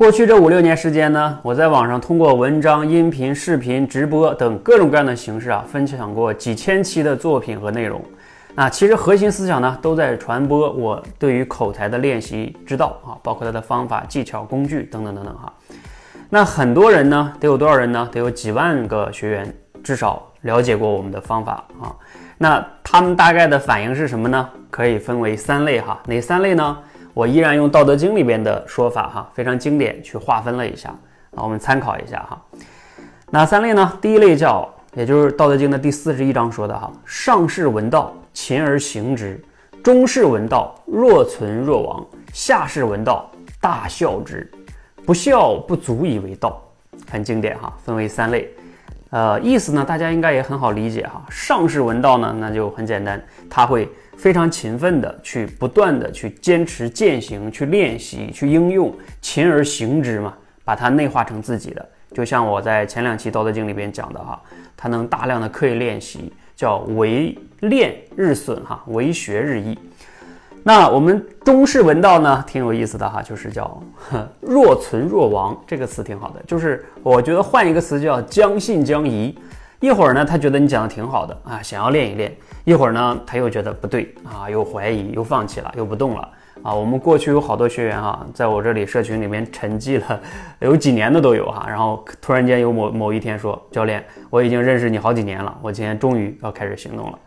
过去这五六年时间呢，我在网上通过文章、音频、视频、直播等各种各样的形式啊，分享过几千期的作品和内容。那其实核心思想呢，都在传播我对于口才的练习之道啊，包括它的方法、技巧、工具等等等等哈。那很多人呢，得有多少人呢？得有几万个学员，至少了解过我们的方法啊。那他们大概的反应是什么呢？可以分为三类哈。哪三类呢？我依然用《道德经》里边的说法哈，非常经典，去划分了一下啊，我们参考一下哈。哪三类呢？第一类叫，也就是《道德经》的第四十一章说的哈：上士闻道，勤而行之；中士闻道，若存若亡；下士闻道，大笑之。不孝不足以为道，很经典哈。分为三类，呃，意思呢，大家应该也很好理解哈。上士闻道呢，那就很简单，他会。非常勤奋的去不断的去坚持践行，去练习，去应用，勤而行之嘛，把它内化成自己的。就像我在前两期《道德经》里边讲的哈，他能大量的刻意练习，叫为练日损哈，为学日益。那我们中式文道呢，挺有意思的哈，就是叫 若存若亡，这个词挺好的，就是我觉得换一个词叫将信将疑。一会儿呢，他觉得你讲的挺好的啊，想要练一练；一会儿呢，他又觉得不对啊，又怀疑，又放弃了，又不动了啊。我们过去有好多学员哈，在我这里社群里面沉寂了 有几年的都有哈，然后突然间有某某一天说：“教练，我已经认识你好几年了，我今天终于要开始行动了。”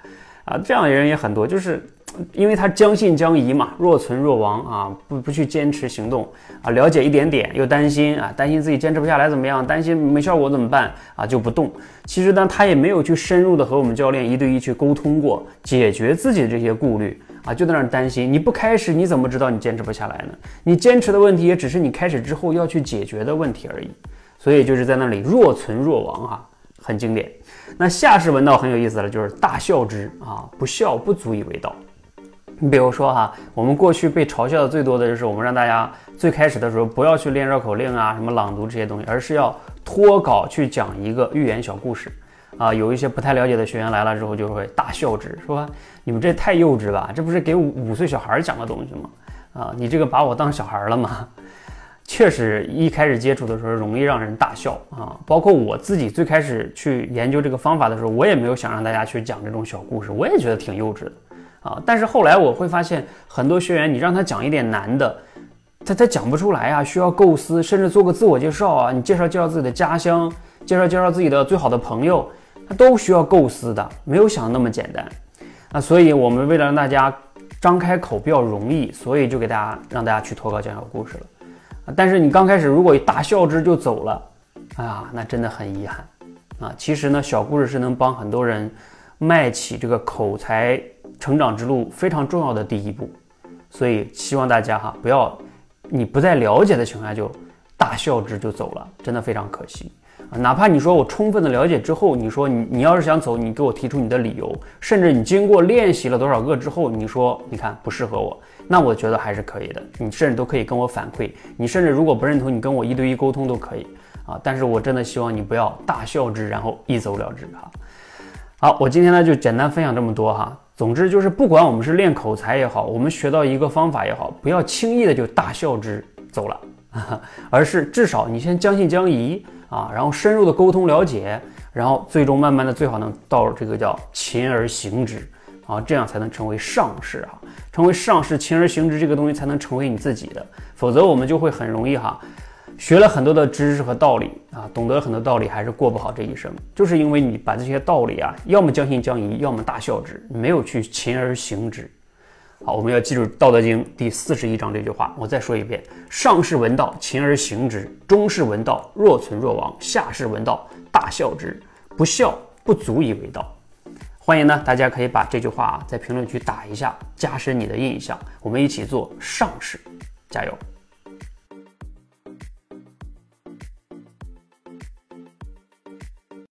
啊，这样的人也很多，就是。因为他将信将疑嘛，若存若亡啊，不不去坚持行动啊，了解一点点又担心啊，担心自己坚持不下来怎么样，担心没效果怎么办啊，就不动。其实呢，他也没有去深入的和我们教练一对一去沟通过，解决自己的这些顾虑啊，就在那儿担心。你不开始，你怎么知道你坚持不下来呢？你坚持的问题也只是你开始之后要去解决的问题而已。所以就是在那里若存若亡哈，很经典。那下士闻道很有意思了，就是大笑之啊，不笑不足以为道。你比如说哈，我们过去被嘲笑的最多的就是我们让大家最开始的时候不要去练绕口令啊，什么朗读这些东西，而是要脱稿去讲一个寓言小故事啊。有一些不太了解的学员来了之后就会大笑之，说你们这太幼稚吧，这不是给五五岁小孩讲的东西吗？啊，你这个把我当小孩了吗？确实，一开始接触的时候容易让人大笑啊。包括我自己最开始去研究这个方法的时候，我也没有想让大家去讲这种小故事，我也觉得挺幼稚的。啊！但是后来我会发现，很多学员你让他讲一点难的，他他讲不出来啊，需要构思，甚至做个自我介绍啊，你介绍介绍自己的家乡，介绍介绍自己的最好的朋友，他都需要构思的，没有想那么简单。啊，所以我们为了让大家张开口比较容易，所以就给大家让大家去脱稿讲小故事了。但是你刚开始如果一大笑之就走了，啊，那真的很遗憾。啊，其实呢，小故事是能帮很多人迈起这个口才。成长之路非常重要的第一步，所以希望大家哈不要，你不在了解的情况下就大笑之就走了，真的非常可惜啊！哪怕你说我充分的了解之后，你说你你要是想走，你给我提出你的理由，甚至你经过练习了多少个之后，你说你看不适合我，那我觉得还是可以的，你甚至都可以跟我反馈，你甚至如果不认同，你跟我一对一沟通都可以啊！但是我真的希望你不要大笑之然后一走了之哈。好，我今天呢就简单分享这么多哈。总之就是，不管我们是练口才也好，我们学到一个方法也好，不要轻易的就大笑之走了，而是至少你先将信将疑啊，然后深入的沟通了解，然后最终慢慢的最好能到这个叫勤而行之啊，这样才能成为上士啊，成为上士，勤而行之这个东西才能成为你自己的，否则我们就会很容易哈。学了很多的知识和道理啊，懂得了很多道理，还是过不好这一生，就是因为你把这些道理啊，要么将信将疑，要么大笑之，没有去勤而行之。好，我们要记住《道德经》第四十一章这句话，我再说一遍：上士闻道，勤而行之；中士闻道，若存若亡；下士闻道，大笑之。不笑不足以为道。欢迎呢，大家可以把这句话啊在评论区打一下，加深你的印象。我们一起做上士，加油！